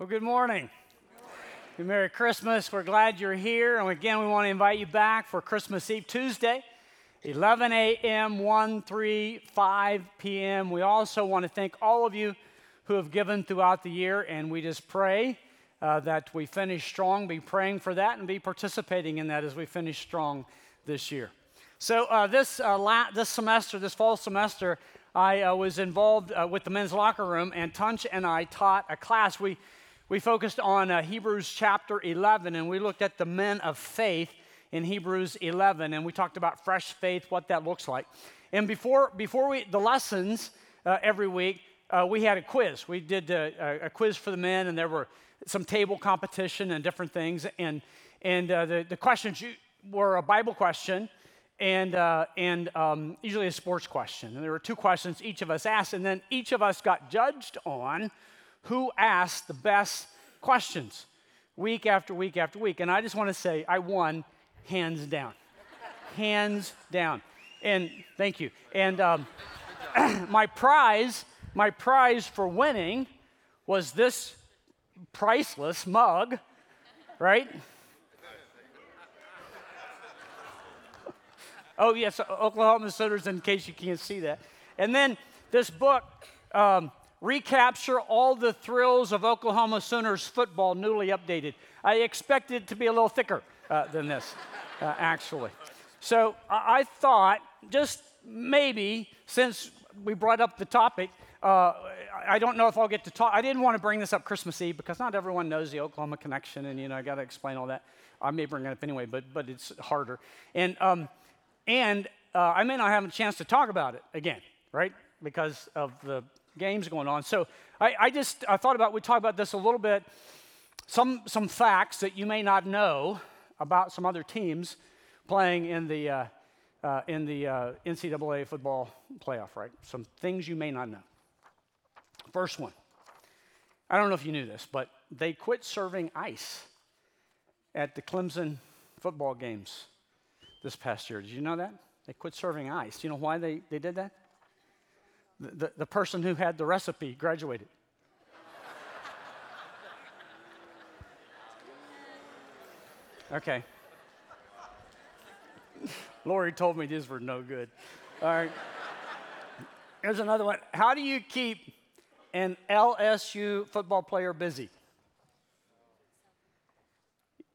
Well, good morning. Good Merry Christmas. We're glad you're here. And again, we want to invite you back for Christmas Eve Tuesday, 11 a.m., 1, 3, 5 p.m. We also want to thank all of you who have given throughout the year, and we just pray uh, that we finish strong. Be praying for that and be participating in that as we finish strong this year. So, uh, this, uh, la- this semester, this fall semester, I uh, was involved uh, with the men's locker room, and Tunch and I taught a class. We we focused on uh, Hebrews chapter 11, and we looked at the men of faith in Hebrews 11, and we talked about fresh faith, what that looks like. And before, before we, the lessons uh, every week, uh, we had a quiz. We did uh, a, a, quiz for the men, and there were some table competition and different things. And, and uh, the, the questions were a Bible question and, uh, and um, usually a sports question. And there were two questions each of us asked, and then each of us got judged on who asked the best questions week after week after week. And I just want to say, I won hands down. hands down. And thank you. And um, my prize, my prize for winning was this priceless mug, right? oh, yes, Oklahoma Sooners, in case you can't see that. And then this book, um, recapture all the thrills of Oklahoma Sooners football newly updated. I expected it to be a little thicker uh, than this, uh, actually. So I-, thought just maybe, since we brought up the topic, uh, I don't know if I'll get to talk. I didn't want to bring this up Christmas Eve because not everyone knows the Oklahoma connection, and you know I got to explain all that. I may bring it up anyway, but but it's harder. And um, and uh, I may not have a chance to talk about it again, right? Because of the games going on. So I, I just I thought about we talk about this a little bit. Some some facts that you may not know about some other teams playing in the uh, uh, in the uh, NCAA football playoff. Right, some things you may not know. First one. I don't know if you knew this, but they quit serving ice at the Clemson football games this past year. Did you know that? They quit serving ice. Do you know why they, they did that? The, the person who had the recipe graduated. Okay. Lori told me these were no good. All right. Here's another one. How do you keep an LSU football player busy?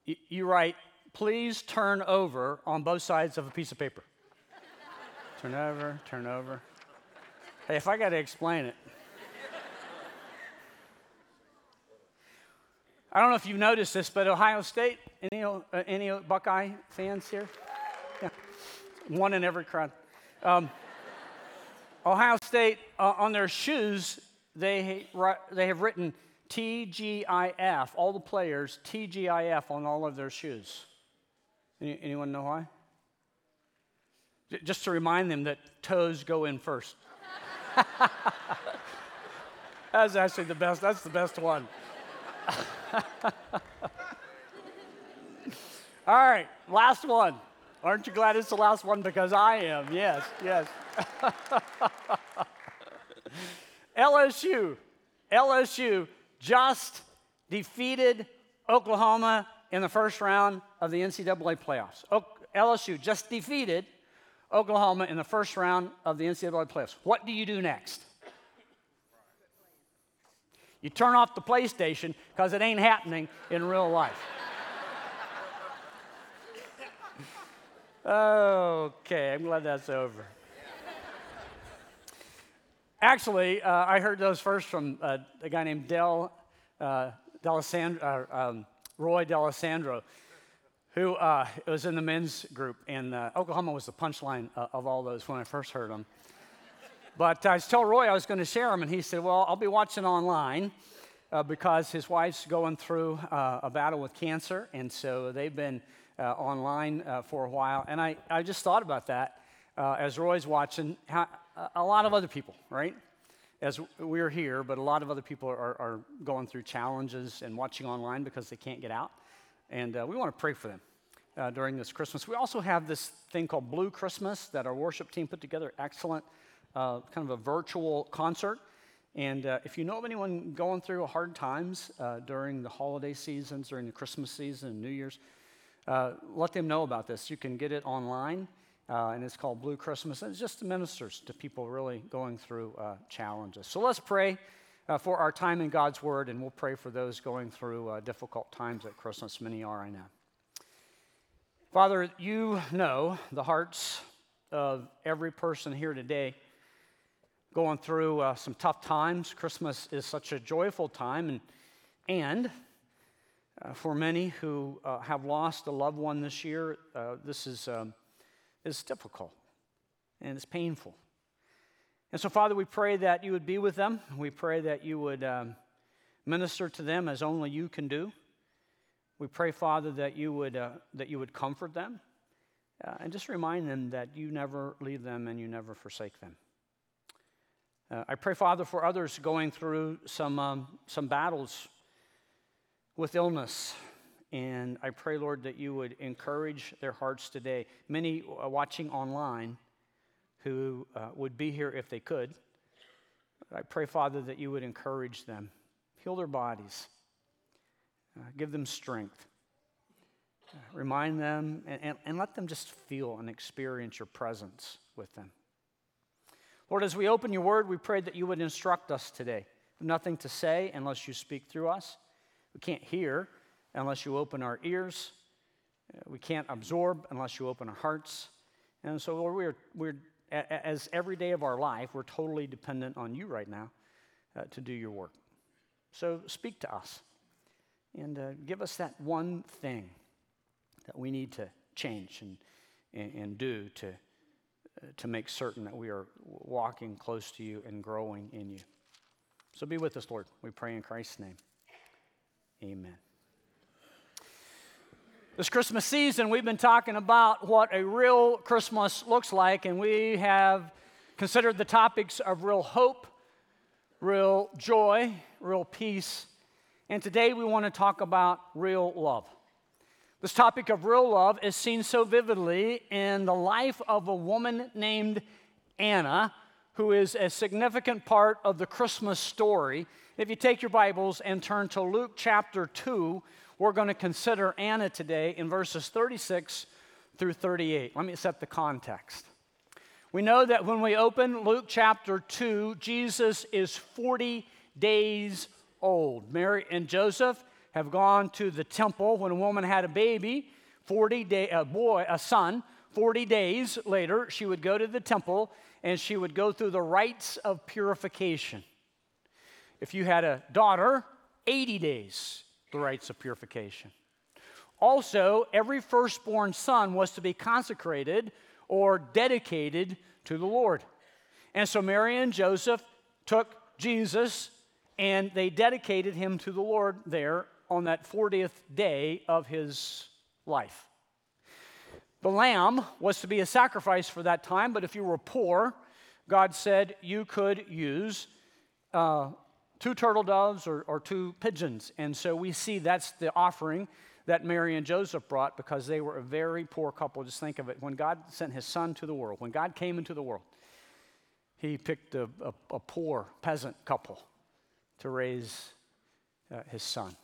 You, you write, please turn over on both sides of a piece of paper. turn over, turn over. Hey, if I got to explain it. I don't know if you've noticed this, but Ohio State, any, uh, any Buckeye fans here? Yeah, one in every crowd. Um, Ohio State, uh, on their shoes, they, they have written TGIF, all the players, TGIF on all of their shoes. Any, anyone know why? Just to remind them that toes go in first. That's actually the best. That's the best one. All right, last one. Aren't you glad it's the last one? Because I am. Yes, yes. LSU. LSU just defeated Oklahoma in the first round of the NCAA playoffs. O- LSU just defeated Oklahoma in the first round of the NCAA playoffs. What do you do next? You turn off the PlayStation because it ain't happening in real life. okay, I'm glad that's over. Actually, uh, I heard those first from uh, a guy named Del, uh, uh, um, Roy Delisandro who uh, was in the men's group, and uh, Oklahoma was the punchline uh, of all those when I first heard them. but I told Roy I was going to share them, and he said, Well, I'll be watching online uh, because his wife's going through uh, a battle with cancer, and so they've been uh, online for a while. And I, I just thought about that as Roy's watching, how, a lot of other people, right? As we're here, but a lot of other people are, are going through challenges and watching online because they can't get out. And uh, we want to pray for them uh, during this Christmas. We also have this thing called Blue Christmas that our worship team put together. Excellent, uh, kind of a virtual concert. And uh, if you know of anyone going through hard times uh, during the holiday seasons, during the Christmas season and New Year's, uh, let them know about this. You can get it online, uh, and it's called Blue Christmas. And it just ministers to people really going through uh, challenges. So let's pray uh, for our time in God's Word, and we'll pray for those going through difficult times at Christmas. Many are, I know. Father, you know the hearts of every person here today going through uh, some tough times. Christmas is such a joyful time, and, and uh, for many who uh, have lost a loved one this year, uh, this is, um, is difficult and it's painful. And so, Father, we pray that you would be with them. We pray that you would um, minister to them as only you can do. We pray, Father, that you would, uh, that you would comfort them uh, and just remind them that you never leave them and you never forsake them. Uh, I pray, Father, for others going through some, um, some battles with illness. And I pray, Lord, that you would encourage their hearts today. Many uh, watching online who uh, would be here if they could. I pray, Father, that you would encourage them, heal their bodies, uh, give them strength, uh, remind them, and, and, and let them just feel and experience your presence with them. Lord, as we open your word, we pray that you would instruct us today. Nothing to say unless you speak through us. We can't hear unless you open our ears. Uh, we can't absorb unless you open our hearts. And so, Lord, we're, we're as every day of our life, we're totally dependent on you right now uh, to do your work. So speak to us and uh, give us that one thing that we need to change and, and, and do to to make certain that we are walking close to you and growing in you. So be with us, Lord. We pray in Christ's name. Amen. This Christmas season, we've been talking about what a real Christmas looks like, and we have considered the topics of real hope, real joy, real peace, and today we want to talk about real love. This topic of real love is seen so vividly in the life of a woman named Anna, who is a significant part of the Christmas story. If you take your Bibles and turn to Luke chapter 2, we're going to consider Anna today in verses 36 through 38. Let me set the context. We know that when we open Luke chapter 2, Jesus is 40 days old. Mary and Joseph have gone to the temple when a woman had a baby, 40 day, a boy, a son, 40 days later, she would go to the temple and she would go through the rites of purification. If you had a daughter, 80 days, the rites of purification. Also, every firstborn son was to be consecrated or dedicated to the Lord. And so Mary and Joseph took Jesus and they dedicated him to the Lord there on that 40th day of his life. The lamb was to be a sacrifice for that time, but if you were poor, God said you could use uh, two turtle doves or, or two pigeons. And so we see that's the offering that Mary and Joseph brought because they were a very poor couple. Just think of it. When God sent his son to the world, when God came into the world, he picked a, a, a poor peasant couple to raise uh, his son.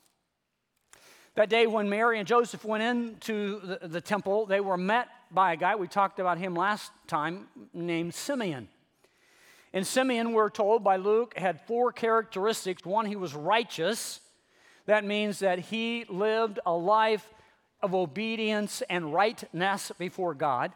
That day when Mary and Joseph went into the, the temple, they were met by a guy, we talked about him last time, named Simeon. And Simeon, we're told by Luke, had four characteristics. One, he was righteous. That means that he lived a life of obedience and rightness before God.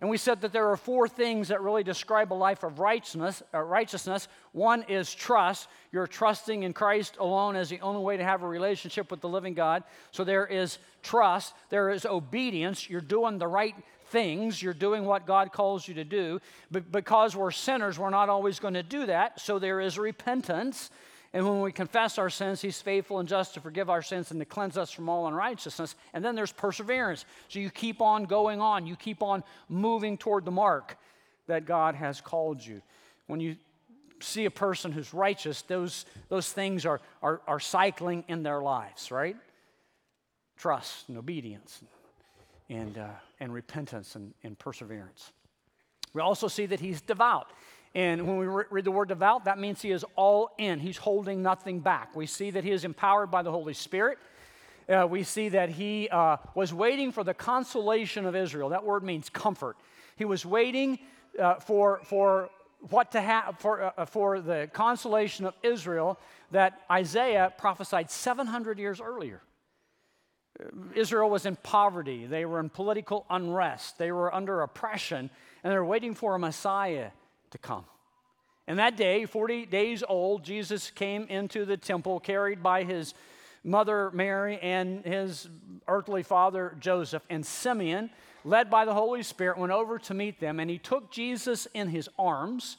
And we said that there are four things that really describe a life of righteousness. Uh, righteousness. One is trust. You're trusting in Christ alone as the only way to have a relationship with the living God. So there is trust. There is obedience. You're doing the right things. You're doing what God calls you to do. But because we're sinners, we're not always going to do that. So there is repentance. And when we confess our sins, He's faithful and just to forgive our sins and to cleanse us from all unrighteousness. And then there's perseverance. So you keep on going on, you keep on moving toward the mark that God has called you. When you see a person who's righteous, those, those things are, are, are cycling in their lives, right? Trust and obedience and, uh, and repentance and, and perseverance. We also see that he's devout. And when we re- read the word devout, that means he is all in. He's holding nothing back. We see that he is empowered by the Holy Spirit. Uh, we see that he uh, was waiting for the consolation of Israel. That word means comfort. He was waiting uh, for, for what to have for, uh, for the consolation of Israel that Isaiah prophesied 700 years earlier. Israel was in poverty, they were in political unrest, they were under oppression, and they're waiting for a Messiah to come. And that day, 40 days old, Jesus came into the temple carried by his mother Mary and his earthly father Joseph. And Simeon, led by the Holy Spirit, went over to meet them, and he took Jesus in his arms.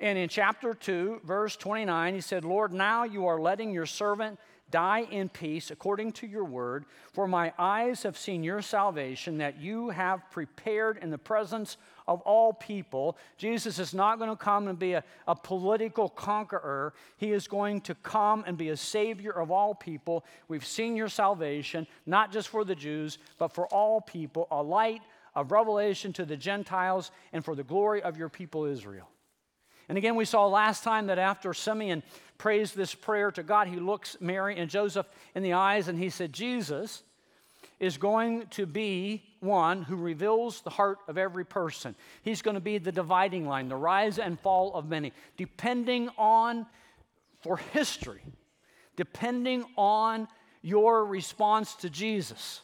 And in chapter 2, verse 29, he said, Lord, now you are letting your servant Die in peace according to your word, for my eyes have seen your salvation that you have prepared in the presence of all people. Jesus is not going to come and be a, a political conqueror, he is going to come and be a savior of all people. We've seen your salvation, not just for the Jews, but for all people, a light of revelation to the Gentiles and for the glory of your people Israel. And again, we saw last time that after Simeon prays this prayer to God, he looks Mary and Joseph in the eyes and he said, Jesus is going to be one who reveals the heart of every person. He's going to be the dividing line, the rise and fall of many, depending on, for history, depending on your response to Jesus.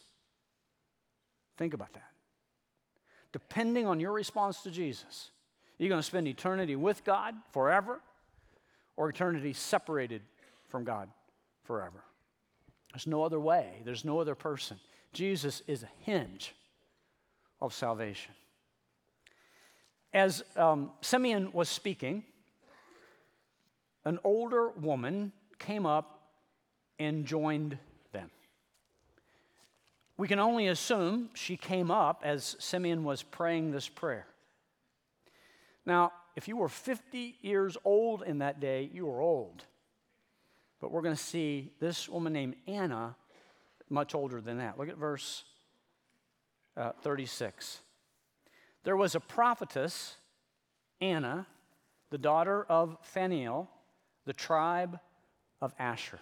Think about that. Depending on your response to Jesus. You're going to spend eternity with God forever or eternity separated from God forever. There's no other way, there's no other person. Jesus is a hinge of salvation. As um, Simeon was speaking, an older woman came up and joined them. We can only assume she came up as Simeon was praying this prayer. Now, if you were 50 years old in that day, you were old. But we're going to see this woman named Anna, much older than that. Look at verse uh, 36. There was a prophetess, Anna, the daughter of Phanuel, the tribe of Asher.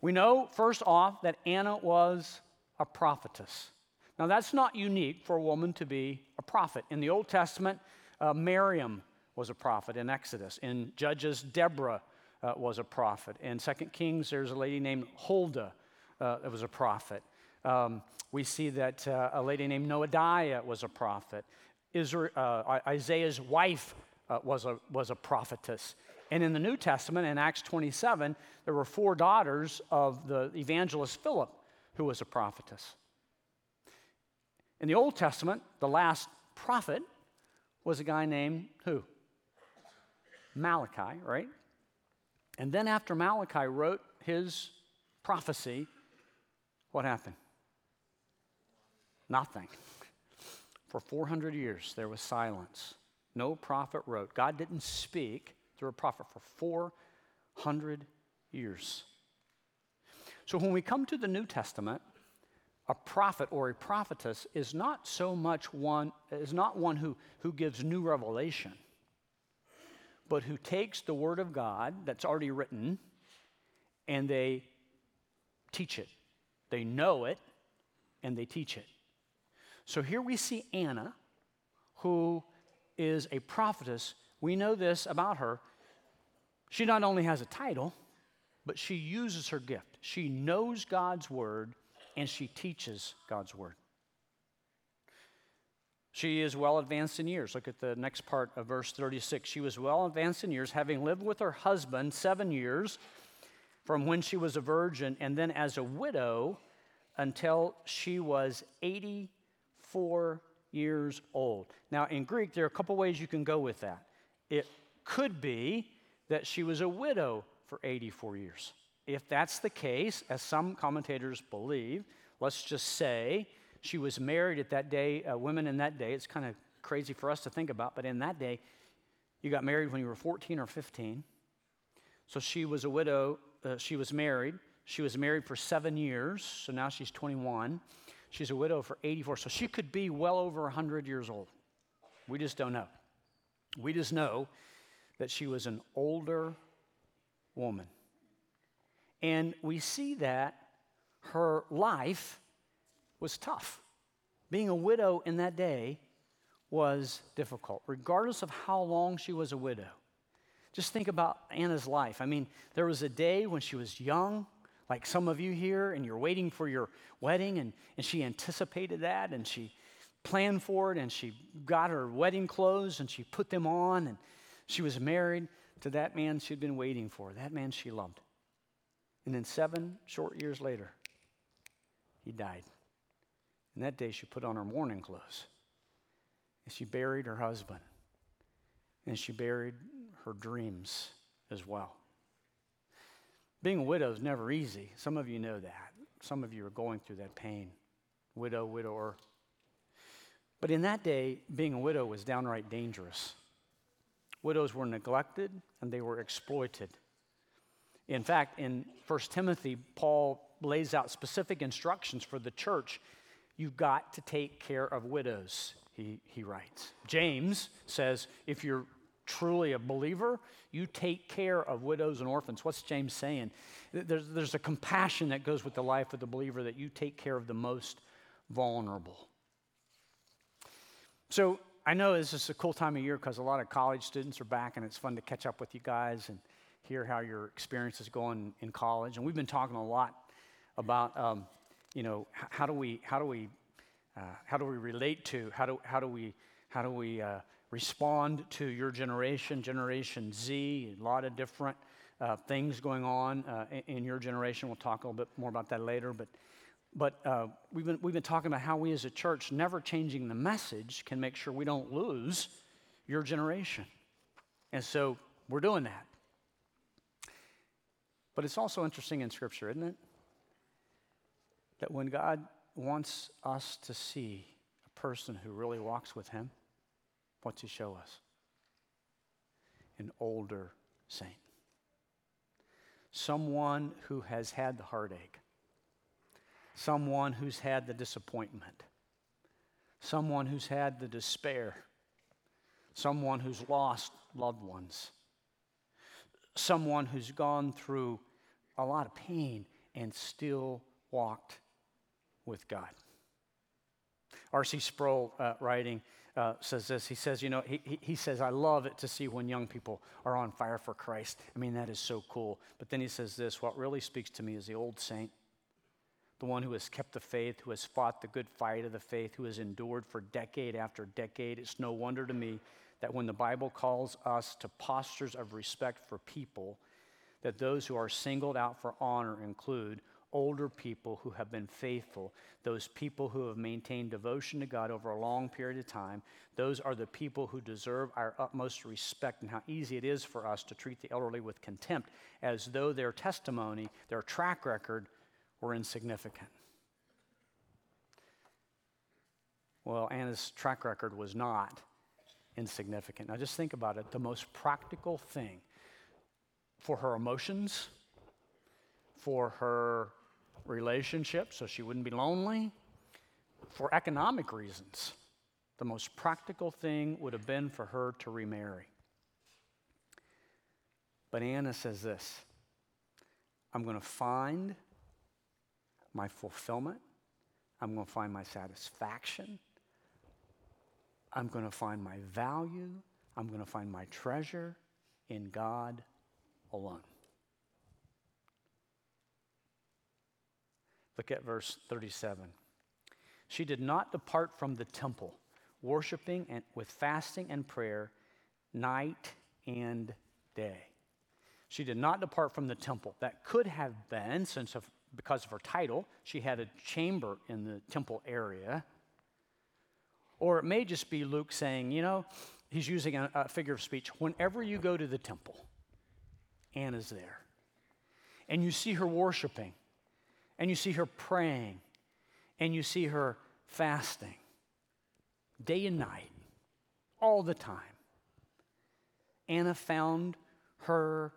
We know, first off, that Anna was a prophetess. Now, that's not unique for a woman to be a prophet. In the Old Testament, uh, Miriam was a prophet in Exodus. In Judges, Deborah uh, was a prophet. In Second Kings, there's a lady named Huldah uh, was a prophet. Um, we see that uh, a lady named Noadiah was a prophet. Israel, uh, Isaiah's wife uh, was, a, was a prophetess. And in the New Testament, in Acts 27, there were four daughters of the evangelist Philip who was a prophetess. In the Old Testament, the last prophet was a guy named who? Malachi, right? And then after Malachi wrote his prophecy, what happened? Nothing. For 400 years, there was silence. No prophet wrote. God didn't speak through a prophet for 400 years. So when we come to the New Testament, a prophet or a prophetess is not so much one is not one who, who gives new revelation but who takes the word of god that's already written and they teach it they know it and they teach it so here we see anna who is a prophetess we know this about her she not only has a title but she uses her gift she knows god's word and she teaches God's word. She is well advanced in years. Look at the next part of verse 36. She was well advanced in years, having lived with her husband seven years from when she was a virgin, and then as a widow until she was 84 years old. Now, in Greek, there are a couple ways you can go with that. It could be that she was a widow for 84 years. If that's the case, as some commentators believe, let's just say she was married at that day, uh, women in that day, it's kind of crazy for us to think about, but in that day, you got married when you were 14 or 15. So she was a widow, uh, she was married. She was married for seven years, so now she's 21. She's a widow for 84, so she could be well over 100 years old. We just don't know. We just know that she was an older woman. And we see that her life was tough. Being a widow in that day was difficult, regardless of how long she was a widow. Just think about Anna's life. I mean, there was a day when she was young, like some of you here, and you're waiting for your wedding, and, and she anticipated that, and she planned for it, and she got her wedding clothes, and she put them on, and she was married to that man she'd been waiting for, that man she loved. And then seven short years later, he died. And that day she put on her mourning clothes. And she buried her husband. And she buried her dreams as well. Being a widow is never easy. Some of you know that. Some of you are going through that pain. Widow, widower. But in that day, being a widow was downright dangerous. Widows were neglected and they were exploited. In fact, in 1 Timothy, Paul lays out specific instructions for the church. You've got to take care of widows, he, he writes. James says, if you're truly a believer, you take care of widows and orphans. What's James saying? There's, there's a compassion that goes with the life of the believer that you take care of the most vulnerable. So I know this is a cool time of year because a lot of college students are back and it's fun to catch up with you guys and hear how your experience is going in college. And we've been talking a lot about, um, you know, how do we, how do we, uh, how do we relate to, how do, how do we, how do we uh, respond to your generation, Generation Z, a lot of different uh, things going on uh, in, your generation. We'll talk a little bit more about that later. But, but uh, we've, been, we've been talking about how we as a church, never changing the message, can make sure we don't lose your generation. And so we're doing that. But it's also interesting in Scripture, isn't it? That when God wants us to see a person who really walks with Him, What's he show us? An older saint. Someone who has had the heartache. Someone who's had the disappointment. Someone who's had the despair. Someone who's lost loved ones. Someone who's gone through a lot of pain and still walked with God. R.C. Sproul uh, writing, uh, says this. He says, you know, he, he, says, I love it to see when young people are on fire for Christ. I mean, that is so cool. But then he says this what really speaks to me is the old saint, the one who has kept the faith, who has fought the good fight of the faith, who has endured for decade after decade. It's no wonder to me that when the Bible calls us to postures of respect for people, that those who are singled out for honor include older people who have been faithful, those people who have maintained devotion to God over a long period of time, those are the people who deserve our utmost respect, and how easy it is for us to treat the elderly with contempt as though their testimony, their track record, were insignificant. Well, Anna's track record was not insignificant. Now, just think about it the most practical thing for her emotions, for her relationship so she wouldn't be lonely, for economic reasons. The most practical thing would have been for her to remarry. But Anna says this I'm going to find my fulfillment, I'm going to find my satisfaction, I'm going to find my value, I'm going to find my treasure in God alone. Look at verse 37. She did not depart from the temple, worshiping and, with fasting and prayer night and day. She did not depart from the temple. That could have been, since of, because of her title, she had a chamber in the temple area. Or it may just be Luke saying, you know, he's using a, a figure of speech. Whenever you go to the temple, Anna's there. And you see her worshiping and you see her praying, and you see her fasting day and night, all the time. Anna found her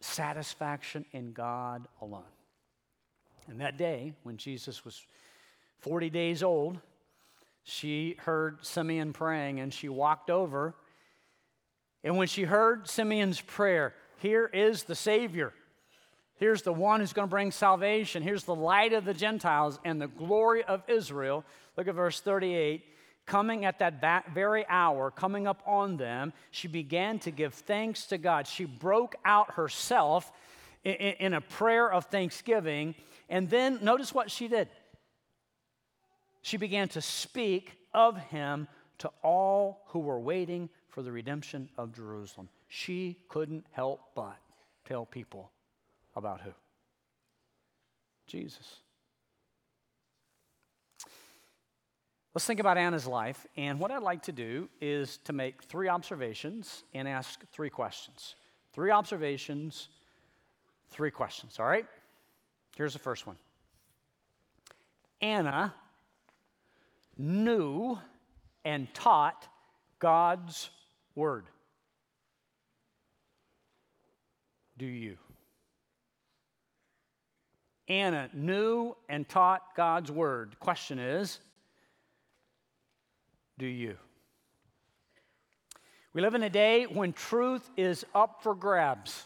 satisfaction in God alone. And that day, when Jesus was 40 days old, she heard Simeon praying and she walked over And when she heard Simeon's prayer, here is the Savior. Here's the one who's going to bring salvation. Here's the light of the Gentiles and the glory of Israel. Look at verse 38. Coming at that very hour, coming up on them, she began to give thanks to God. She broke out herself in, a prayer of thanksgiving. And then notice what she did. She began to speak of him to all who were waiting for the redemption of Jerusalem. She couldn't help but tell people about who? Jesus. Let's think about Anna's life. And what I'd like to do is to make three observations and ask three questions. Three observations, three questions, all right? Here's the first one Anna knew and taught God's word. Do you? Anna knew and taught God's word. Question is, do you? We live in a day when truth is up for grabs.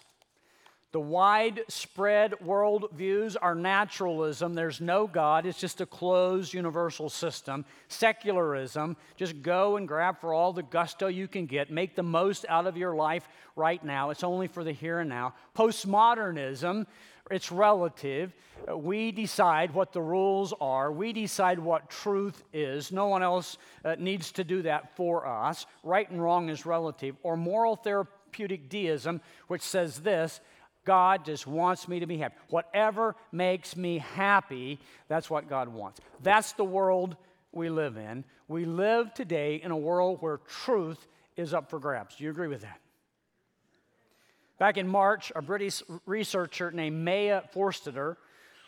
The widespread world views are naturalism. There's no God. It's just a closed universal system. Secularism, just go and grab for all the gusto you can get. Make the most out of your life right now. It's only for the here and now. Postmodernism, it's relative. We decide what the rules are. We decide what truth is. No one else uh, needs to do that for us. Right and wrong is relative. Or moral therapeutic deism, which says this God just wants me to be happy. Whatever makes me happy, that's what God wants. That's the world we live in. We live today in a world where truth is up for grabs. Do you agree with that? Back in March, a British researcher named Maya Forstater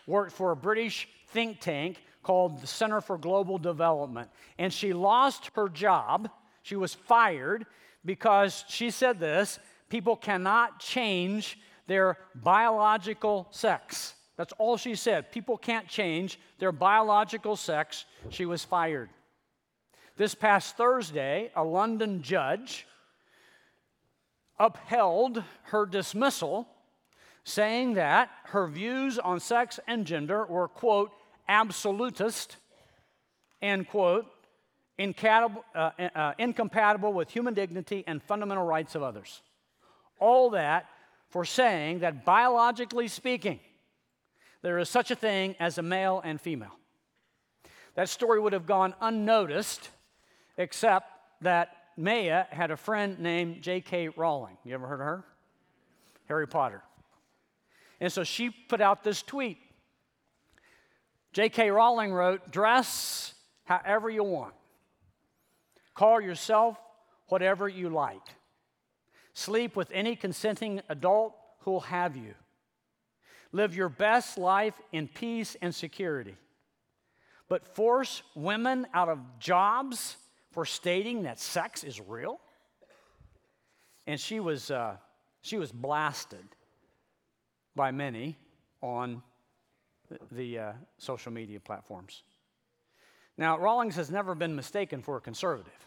worked for a British think tank called the Center for Global Development. And she lost her job. She was fired because she said this people cannot change their biological sex. That's all she said. People can't change their biological sex. She was fired. This past Thursday, a London judge upheld her dismissal, saying that her views on sex and gender were, quote, absolutist, end quote, incompatible, uh, uh, incompatible with human dignity and fundamental rights of others. All that for saying that biologically speaking, there is such a thing as a male and female. That story would have gone unnoticed, except that Maya had a friend named J.K. Rowling. You ever heard of her? Harry Potter. And so she put out this tweet. J.K. Rowling wrote, Dress however you want, call yourself whatever you like. Sleep with any consenting adult who'll have you. Live your best life in peace and security. But force women out of jobs for stating that sex is real? And she was, uh, she was blasted by many on the uh, social media platforms. Now, Rawlings has never been mistaken for a conservative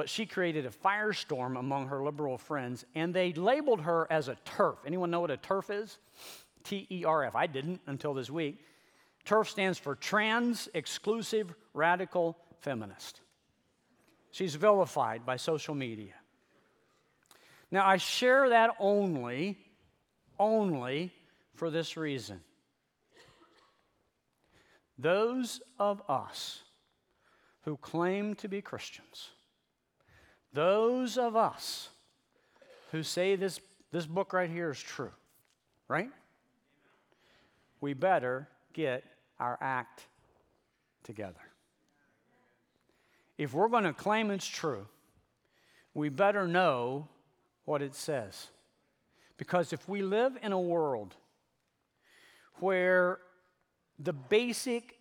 but she created a firestorm among her liberal friends, and they labeled her as a TERF. Anyone know what a TERF is? T E R F. I didn't until this week. TERF stands for Trans Exclusive Radical Feminist. She's vilified by social media. Now, I share that only, only for this reason. Those of us who claim to be Christians those of us who say this, this book right here is true, right? We better get our act together. If we're going to claim it's true, we better know what it says. Because if we live in a world where the basic,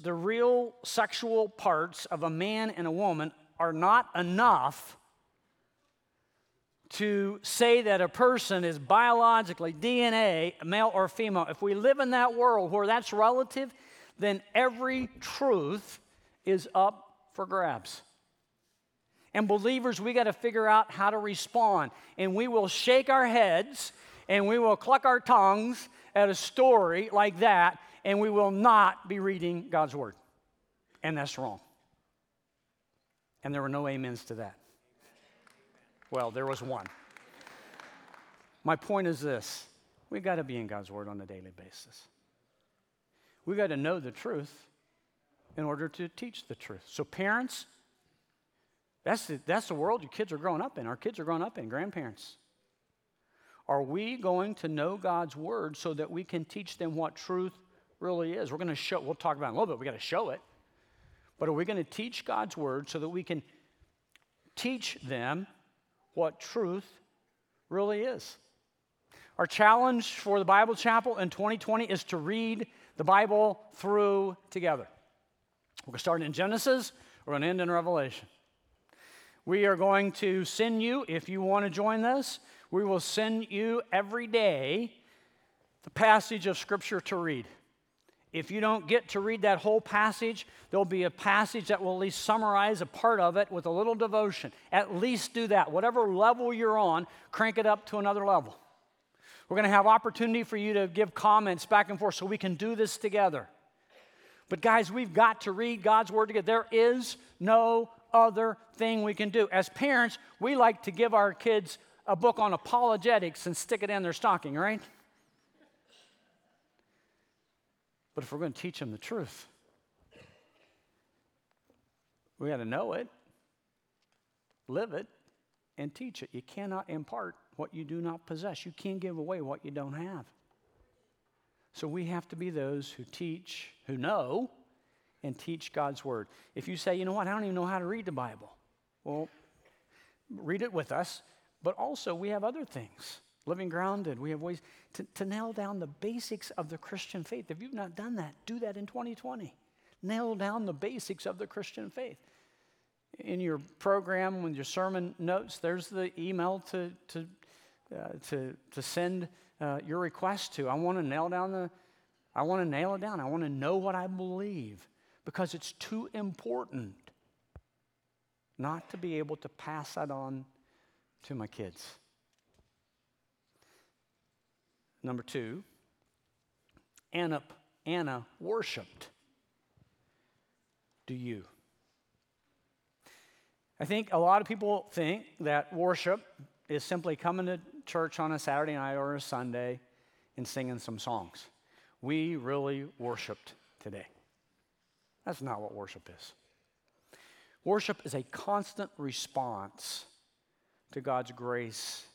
the real sexual parts of a man and a woman are not enough to say that a person is biologically, DNA, male or female. If we live in that world where that's relative, then every truth is up for grabs. And believers, we got to figure out how to respond. And we will shake our heads and we will cluck our tongues at a story like that, and we will not be reading God's Word. And that's wrong. And there were no amens to that. Well, there was one. My point is this we've got to be in God's Word on a daily basis. We've got to know the truth in order to teach the truth. So, parents, that's the, that's the world your kids are growing up in. Our kids are growing up in, grandparents. Are we going to know God's word so that we can teach them what truth really is? We're going to show, we'll talk about it in a little bit, we got to show it. But are we going to teach God's word so that we can teach them what truth really is? Our challenge for the Bible Chapel in 2020 is to read the Bible through together. We're going to start in Genesis, we're going to end in Revelation. We are going to send you, if you want to join this, we will send you every day the passage of Scripture to read. If you don't get to read that whole passage, there'll be a passage that will at least summarize a part of it with a little devotion. At least do that. Whatever level you're on, crank it up to another level. We're going to have opportunity for you to give comments back and forth so we can do this together. But guys, we've got to read God's word together. There is no other thing we can do. As parents, we like to give our kids a book on apologetics and stick it in their stocking, right? But if we're going to teach them the truth, we got to know it, live it, and teach it. You cannot impart what you do not possess. You can't give away what you don't have. So we have to be those who teach, who know, and teach God's word. If you say, you know what, I don't even know how to read the Bible, well, read it with us. But also, we have other things. Living grounded, we have ways to, to nail down the basics of the Christian faith. If you've not done that, do that in 2020. Nail down the basics of the Christian faith in your program with your sermon notes there's the email to, to uh, to, to send uh, your request to. I want to nail down the, I want to nail it down. I want to know what I believe because it's too important not to be able to pass that on to my kids. Number two, Anna, Anna worshiped. Do you? I think a lot of people think that worship is simply coming to church on a Saturday night or a Sunday and singing some songs. We really worshiped today. That's not what worship is. Worship is a constant response to God's grace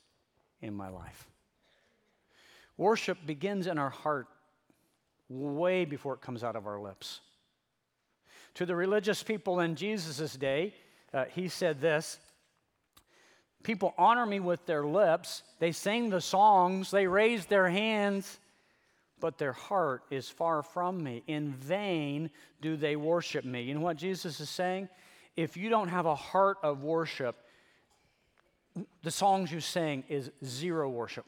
in my life. Worship begins in our heart way before it comes out of our lips. To the religious people in Jesus' day, uh, he said this People honor me with their lips, they sing the songs, they raise their hands, but their heart is far from me. In vain do they worship me. You know what Jesus is saying? If you don't have a heart of worship, the songs you sing is zero worship.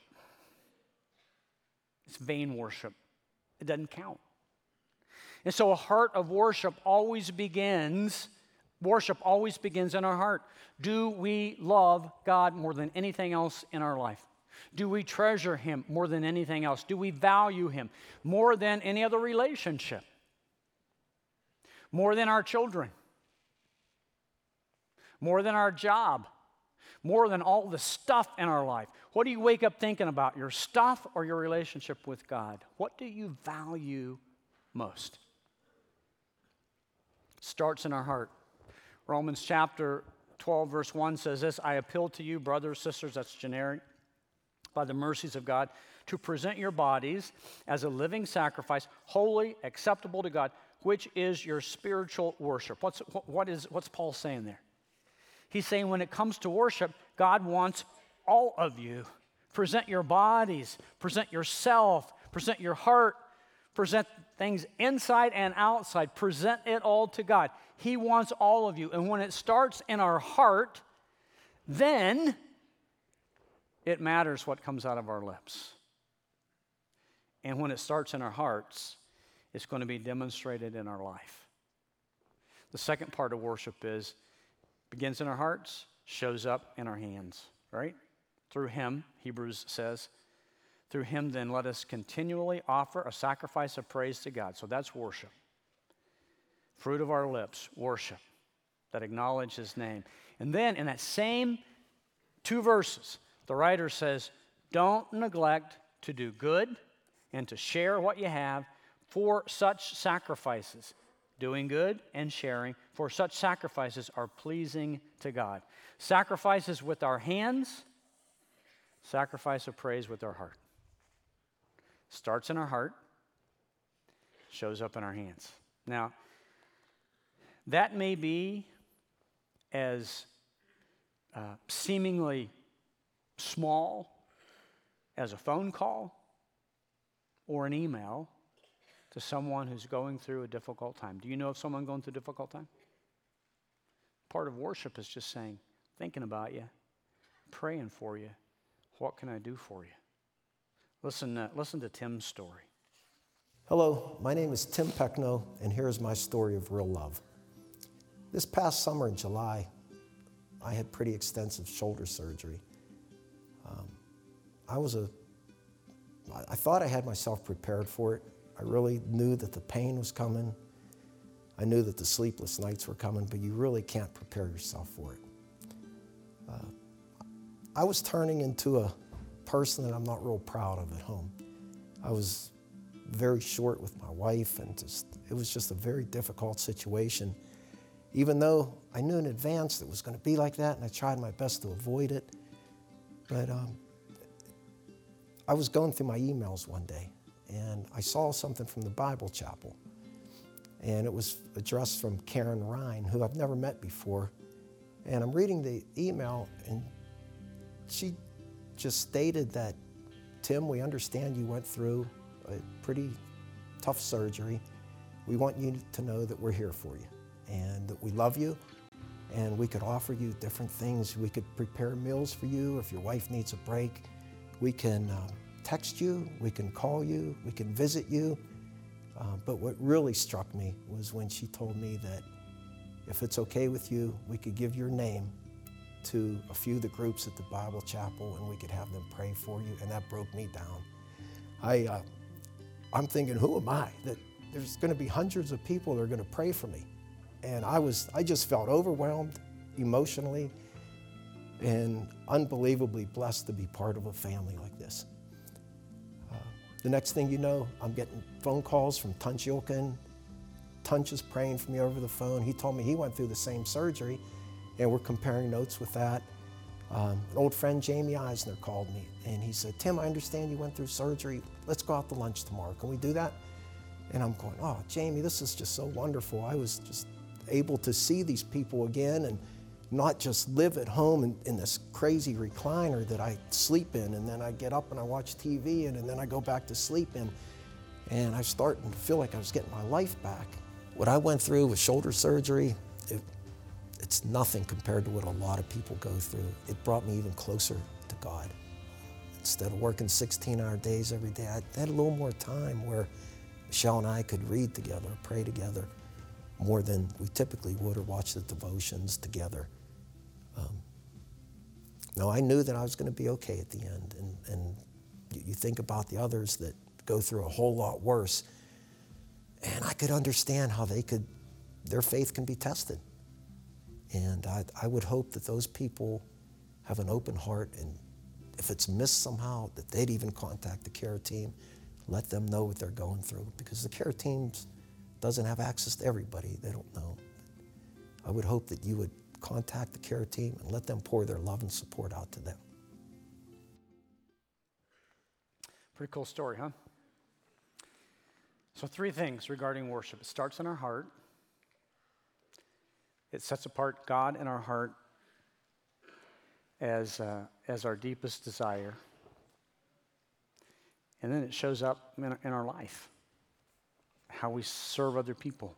It's vain worship. It doesn't count. And so a heart of worship always begins Worship always begins in our heart. Do we love God more than anything else in our life? Do we treasure Him more than anything else? Do we value Him more than any other relationship? More than our children? More than our job? More than all the stuff in our life? What do you wake up thinking about? Your stuff or your relationship with God? What do you value most? starts in our heart. Romans chapter 12, verse 1 says this I appeal to you, brothers, sisters, that's generic, by the mercies of God, to present your bodies as a living sacrifice, holy, acceptable to God, which is your spiritual worship. What's, what is, what's Paul saying there? He's saying when it comes to worship, God wants all of you. Present your bodies, present yourself, present your heart, present things inside and outside, present it all to God. He wants all of you. And when it starts in our heart, then it matters what comes out of our lips. And when it starts in our hearts, it's going to be demonstrated in our life. The second part of worship is Begins in our hearts, shows up in our hands, right? Through him, Hebrews says. Through him, then, let us continually offer a sacrifice of praise to God. So that's worship. Fruit of our lips, worship that acknowledge his name. And then in that same two verses, the writer says, Don't neglect to do good and to share what you have for such sacrifices. Doing good and sharing, for such sacrifices are pleasing to God. Sacrifices with our hands, sacrifice of praise with our heart. Starts in our heart, shows up in our hands. Now, that may be as uh, seemingly small as a phone call or an email to someone who's going through a difficult time. Do you know of someone going through a difficult time? Part of worship is just saying, thinking about you, praying for you. What can I do for you? Listen, uh, listen to Tim's story. Hello, my name is Tim Peckno, and here's my story of real love. This past summer in July, I had pretty extensive shoulder surgery. Um, I was a, I thought I had myself prepared for it. I really knew that the pain was coming. I knew that the sleepless nights were coming, but you really can't prepare yourself for it. Uh, I was turning into a person that I'm not real proud of at home. I was very short with my wife, and just it was just a very difficult situation even though I knew in advance that it was going to be like that, and I tried my best to avoid it. But um, I was going through my emails one day, and I saw something from the Bible Chapel. And it was addressed from Karen Ryan, who I've never met before. And I'm reading the email, and she just stated that, Tim, we understand you went through a pretty tough surgery. We want you to know that we're here for you and that we love you and we could offer you different things. We could prepare meals for you if your wife needs a break. We can uh, text you, we can call you, we can visit you. Uh, but what really struck me was when she told me that if it's okay with you, we could give your name to a few of the groups at the Bible Chapel and we could have them pray for you. And that broke me down. I, uh, I'm thinking, who am I? That there's going to be hundreds of people that are going to pray for me. And I was, I just felt overwhelmed emotionally and unbelievably blessed to be part of a family like this. The next thing you know, I'm getting phone calls from Tunch Ilkin. Tunch is praying for me over the phone. He told me he went through the same surgery, and we're comparing notes with that. Um, an old friend, Jamie Eisner, called me, and he said, Tim, I understand you went through surgery. Let's go out to lunch tomorrow. Can we do that? And I'm going, oh, Jamie, this is just so wonderful. I was just able to see these people again and not just live at home in, in, this crazy recliner that I sleep in, and then I get up and I watch TV, and, and then I go back to sleep in. And I start to feel like I was getting my life back. What I went through with shoulder surgery, it, it's nothing compared to what a lot of people go through. It brought me even closer to God. Instead of working 16 hour days every day, I had a little more time where Michelle and I could read together, pray together more than we typically would or watch the devotions together. Um, I knew that I was going to be okay at the end. And, and you think about the others that go through a whole lot worse. And I could understand how they could, their faith can be tested. And I, I would hope that those people have an open heart and if it's missed somehow, that they'd even contact the care team, let them know what they're going through. Because the care teams, doesn't have access to everybody. They don't know. I would hope that you would contact the care team and let them pour their love and support out to them. Pretty cool story, huh? So, three things regarding worship it starts in our heart, it sets apart God in our heart as, uh, as our deepest desire, and then it shows up in, in our life how we serve other people.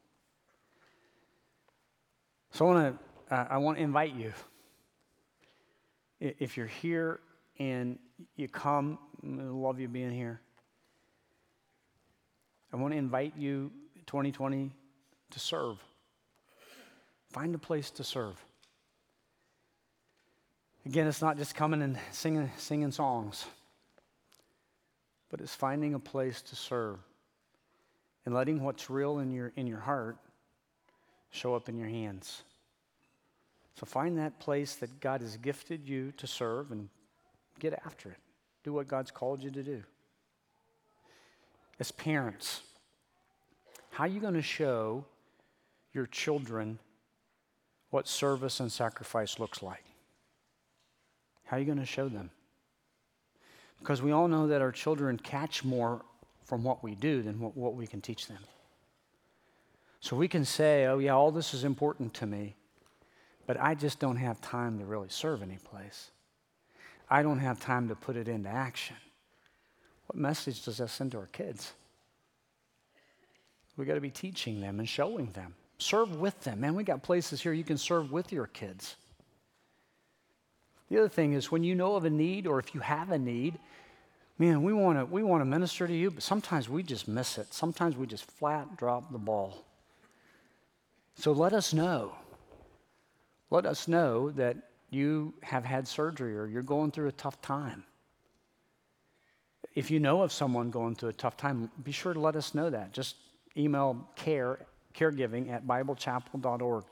So I want to uh, I want to invite you. If you're here and you come, I love you being here. I want to invite you 2020 to serve. Find a place to serve. Again, it's not just coming and singing, singing songs, but it's finding a place to serve and letting what's real in your, in your heart show up in your hands. So find that place that God has gifted you to serve and get after it. Do what God's called you to do. As parents, how are you going to show your children what service and sacrifice looks like? How are you going to show them? Because we all know that our children catch more from what we do than what, we can teach them. So we can say, oh, yeah, all this is important to me, but I just don't have time to really serve any place. I don't have time to put it into action. What message does that send to our kids? We got to be teaching them and showing them. Serve with them. Man, we got places here you can serve with your kids. The other thing is when you know of a need or if you have a need, man, we want to we want to minister to you, but sometimes we just miss it. Sometimes we just flat drop the ball. So let us know. Let us know that you have had surgery or you're going through a tough time. If you know of someone going through a tough time, be sure to let us know that. Just email care, caregiving at biblechapel.org.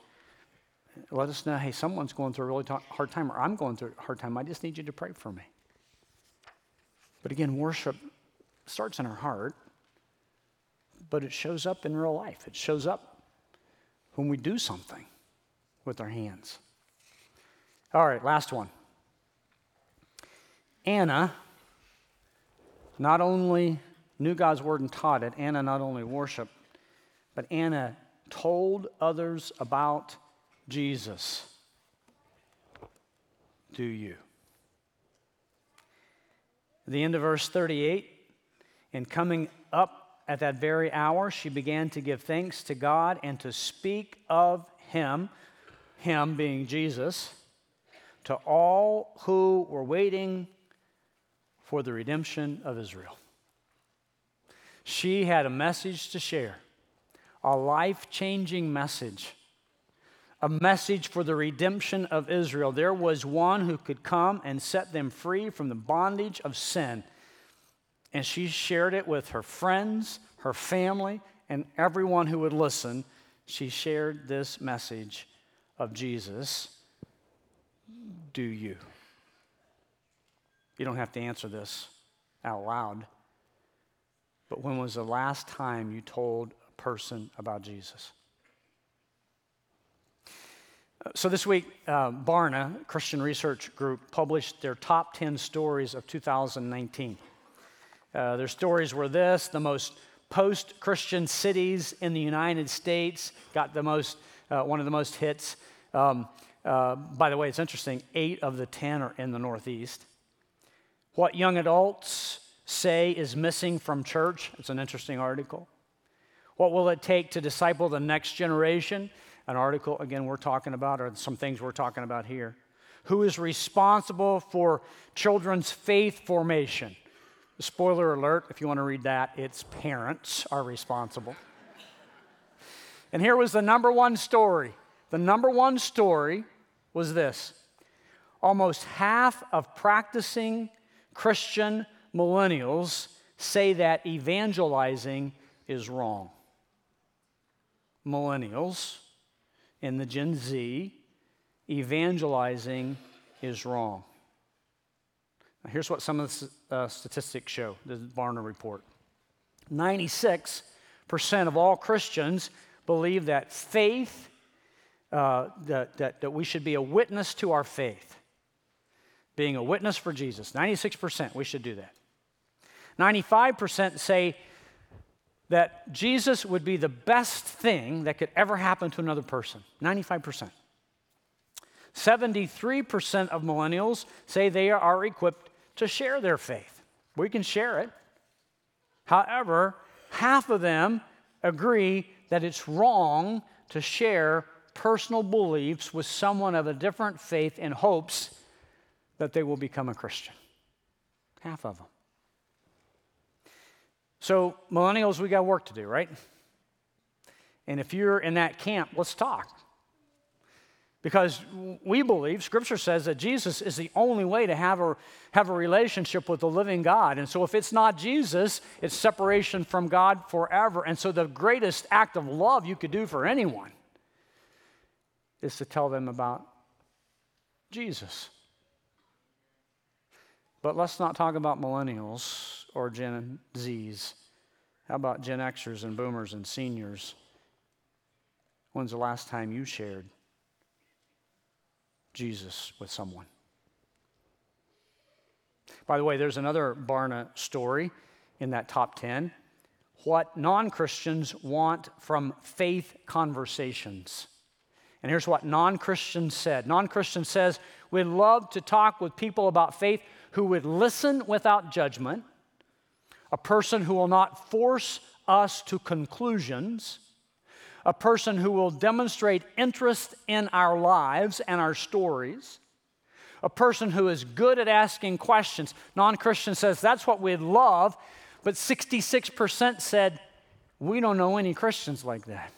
Let us know, hey, someone's going through a really t- hard time, or I'm going through a hard time. I just need you to pray for me. But again, worship starts in our heart, but it shows up in real life. It shows up when we do something with our hands. All right, last one. Anna not only knew God's word and taught it, Anna not only worshiped, but Anna told others about Jesus. Do you? The end of verse 38, and coming up at that very hour, she began to give thanks to God and to speak of him, him being Jesus to all who were waiting for the redemption of Israel. She had a message to share, a life changing message, a message for the redemption of Israel. There was one who could come and set them free from the bondage of sin. And she shared it with her friends, her family, and everyone who would listen. She shared this message of Jesus do you? You don't have to answer this out loud. But when was the last time you told a person about Jesus? So this week, uh, Barna, Christian Research Group, published their top 10 stories of 2019. Uh, their stories were this the most post Christian cities in the United States got the most, uh, one of the most hits. Um, uh, by the way, it's interesting, eight of the 10 are in the Northeast. What young adults say is missing from church, it's an interesting article. What will it take to disciple the next generation? An article, again, we're talking about, or some things we're talking about here. Who is responsible for children's faith formation? Spoiler alert, if you want to read that, it's parents are responsible. And here was the number one story the number one story was this almost half of practicing Christian millennials say that evangelizing is wrong. Millennials in the Gen Z, evangelizing is wrong. Now, here's what some of the uh, statistics show the Barna report 96% of all Christians believe that faith uh, that, that, that we should be a witness to our faith. Being a witness for Jesus. 96%, we should do that. 95% say that Jesus would be the best thing that could ever happen to another person. 95%. 73% of millennials say they are equipped to share their faith. We can share it. However, half of them agree that it's wrong to share personal beliefs with someone of a different faith in hopes that they will become a Christian. Half of them. So, millennials, we got work to do, right? And if you're in that camp, let's talk. Because we believe, Scripture says that Jesus is the only way to have a, have a relationship with the living God. And so if it's not Jesus, it's separation from God forever. And so the greatest act of love you could do for anyone is to tell them about Jesus. But let's not talk about millennials or Gen Zs. How about Gen Xers and boomers and seniors? When's the last time you shared Jesus with someone? By the way, there's another Barna story in that top 10. What non Christians want from faith conversations. And here's what non Christians said non Christian says, We'd love to talk with people about faith who would listen without judgment, a person who will not force us to conclusions, a person who will demonstrate interest in our lives and our stories, a person who is good at asking questions. Non Christian says that's what we'd love, but 66% said, We don't know any Christians like that.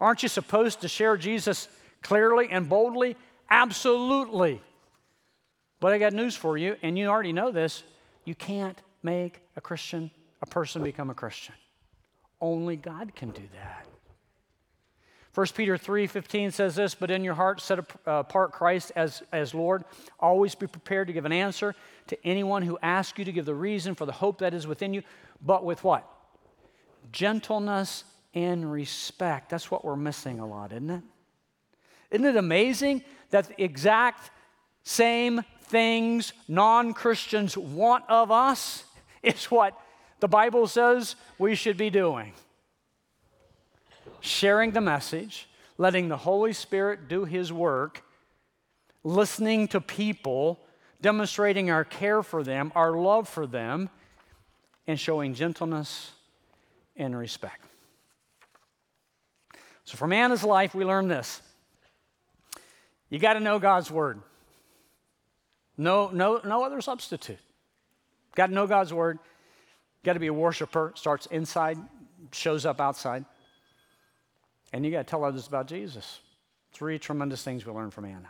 Aren't you supposed to share Jesus clearly and boldly? Absolutely. But I got news for you, and you already know this you can't make a Christian, a person become a Christian. Only God can do that. 1 Peter 3:15 says this, but in your heart set uh, apart Christ as, as Lord. Always be prepared to give an answer to anyone who asks you to give the reason for the hope that is within you, but with what? Gentleness and respect. That's what we're missing a lot, isn't it? Isn't it amazing that the exact same things non Christians want of us is what the Bible says we should be doing? Sharing the message, letting the Holy Spirit do His work, listening to people, demonstrating our care for them, our love for them, and showing gentleness and respect. So, from Anna's life, we learn this you got to know God's word. No, no, no other substitute. Got to know God's word. Got to be a worshiper. Starts inside, shows up outside. And you got to tell others about Jesus. Three tremendous things we learn from Anna.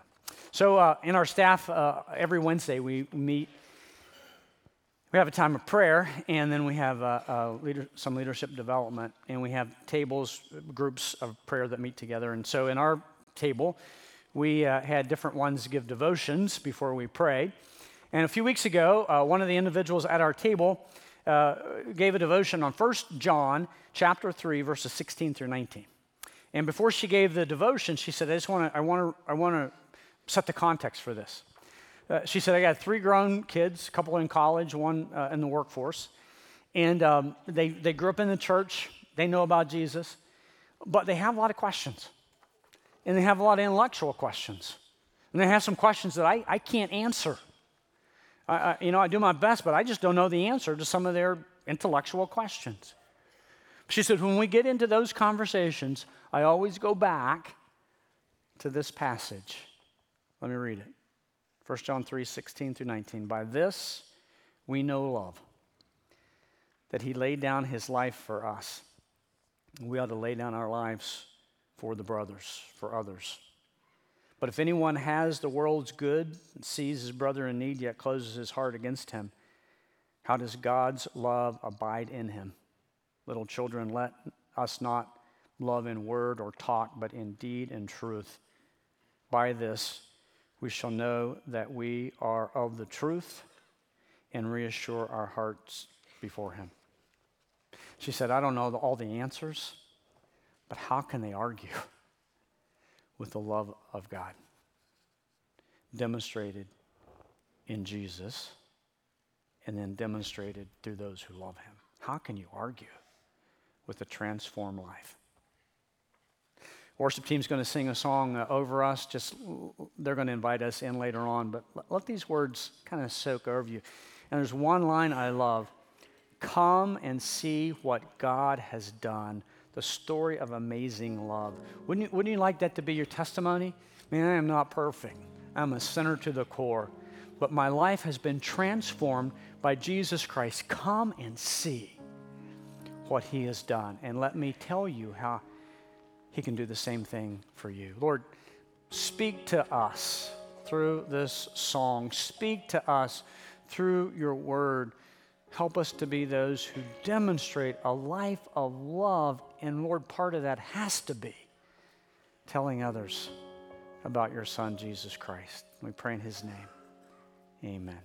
So, uh, in our staff, uh, every Wednesday we meet we have a time of prayer, and then we have uh, uh, leader, some leadership development, and we have tables, groups of prayer that meet together. And so, in our table, we uh, had different ones give devotions before we prayed. And a few weeks ago, uh, one of the individuals at our table uh, gave a devotion on 1 John chapter 3, verses 16 through 19. And before she gave the devotion, she said, I just want to, I want to, I want to set the context for this. Uh, she said, I got three grown kids, a couple in college, one uh, in the workforce. And um, they, they grew up in the church, they know about Jesus, but they have a lot of questions. And they have a lot of intellectual questions. And they have some questions that I, I can't answer. I, I, you know, I do my best, but I just don't know the answer to some of their intellectual questions. She said, when we get into those conversations, I always go back to this passage. Let me read it. 1 John 3 16 through 19. By this we know love, that he laid down his life for us. We ought to lay down our lives for the brothers, for others. But if anyone has the world's good and sees his brother in need, yet closes his heart against him, how does God's love abide in him? Little children, let us not love in word or talk, but in deed and truth. By this, we shall know that we are of the truth and reassure our hearts before Him. She said, I don't know all the answers, but how can they argue with the love of God demonstrated in Jesus and then demonstrated through those who love Him? How can you argue with a transformed life? Worship team's going to sing a song uh, over us. Just they're going to invite us in later on, but let, let these words kind of soak over you. And there's one line I love: "Come and see what God has done." The story of amazing love. Wouldn't you, wouldn't you like that to be your testimony? Man, I am not perfect. I'm a sinner to the core, but my life has been transformed by Jesus Christ. Come and see what He has done, and let me tell you how He can do the same thing for you. Lord, speak to us through this song. Speak to us through your word. Help us to be those who demonstrate a life of love. And Lord, part of that has to be telling others about your Son, Jesus Christ. We pray in his name. Amen.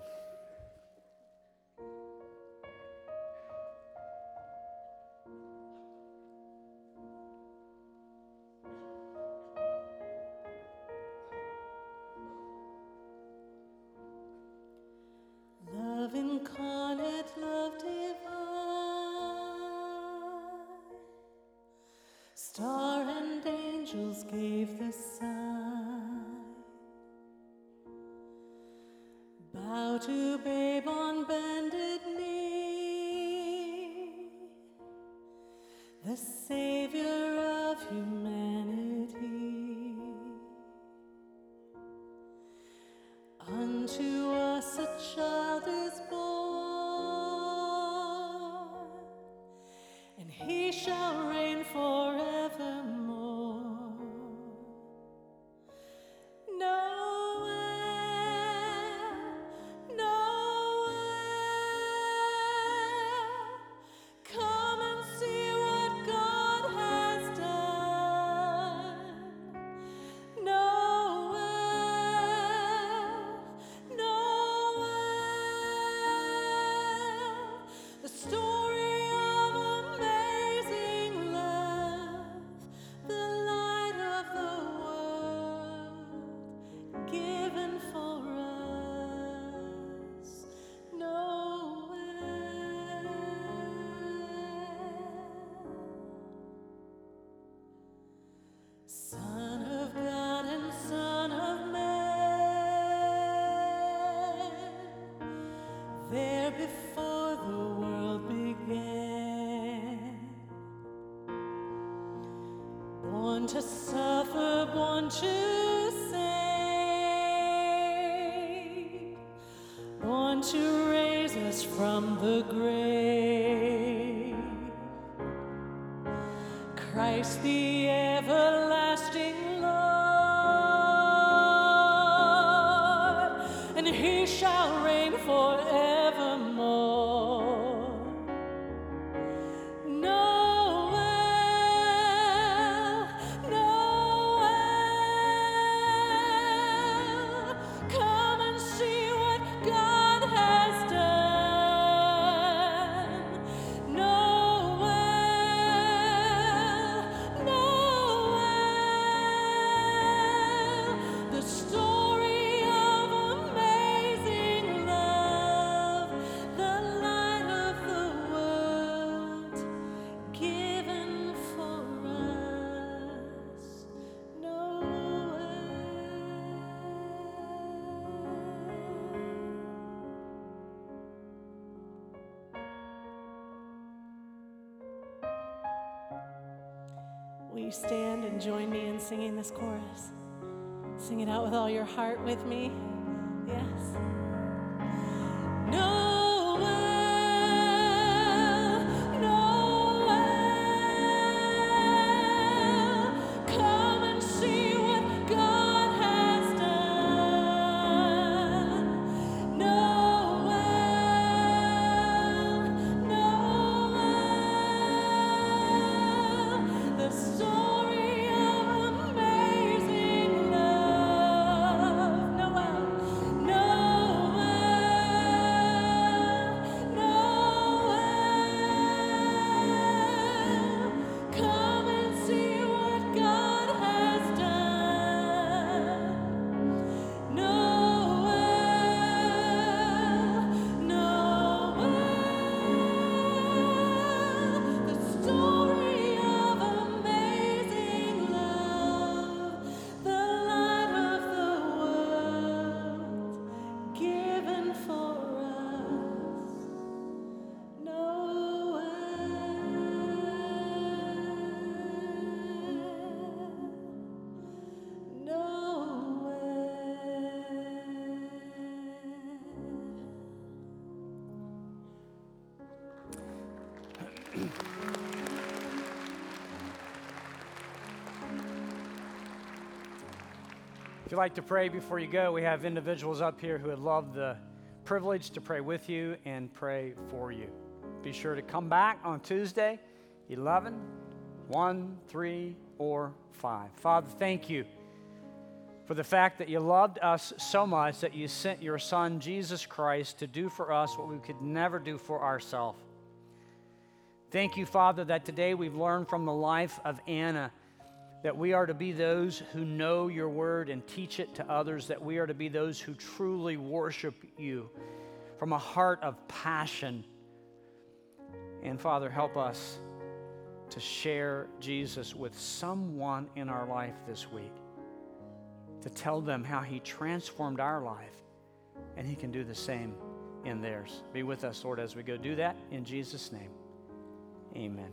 Christ the you stand and join me in singing this chorus? Sing it out with all your heart with me. If you'd like to pray before you go, we have individuals up here who would love the privilege to pray with you and pray for you. Be sure to come back on Tuesday, 11, 1, 3, or 5. Father, thank you for the fact that you loved us so much that you sent your Son, Jesus Christ, to do for us what we could never do for ourselves. Thank you, Father, that today we've learned from the life of Anna that we are to be those who know your word and teach it to others, that we are to be those who truly worship you from a heart of passion. And Father, help us to share Jesus with someone in our life this week, to tell them how he transformed our life, and he can do the same in theirs. Be with us, Lord, as we go do that in Jesus' name. Amen.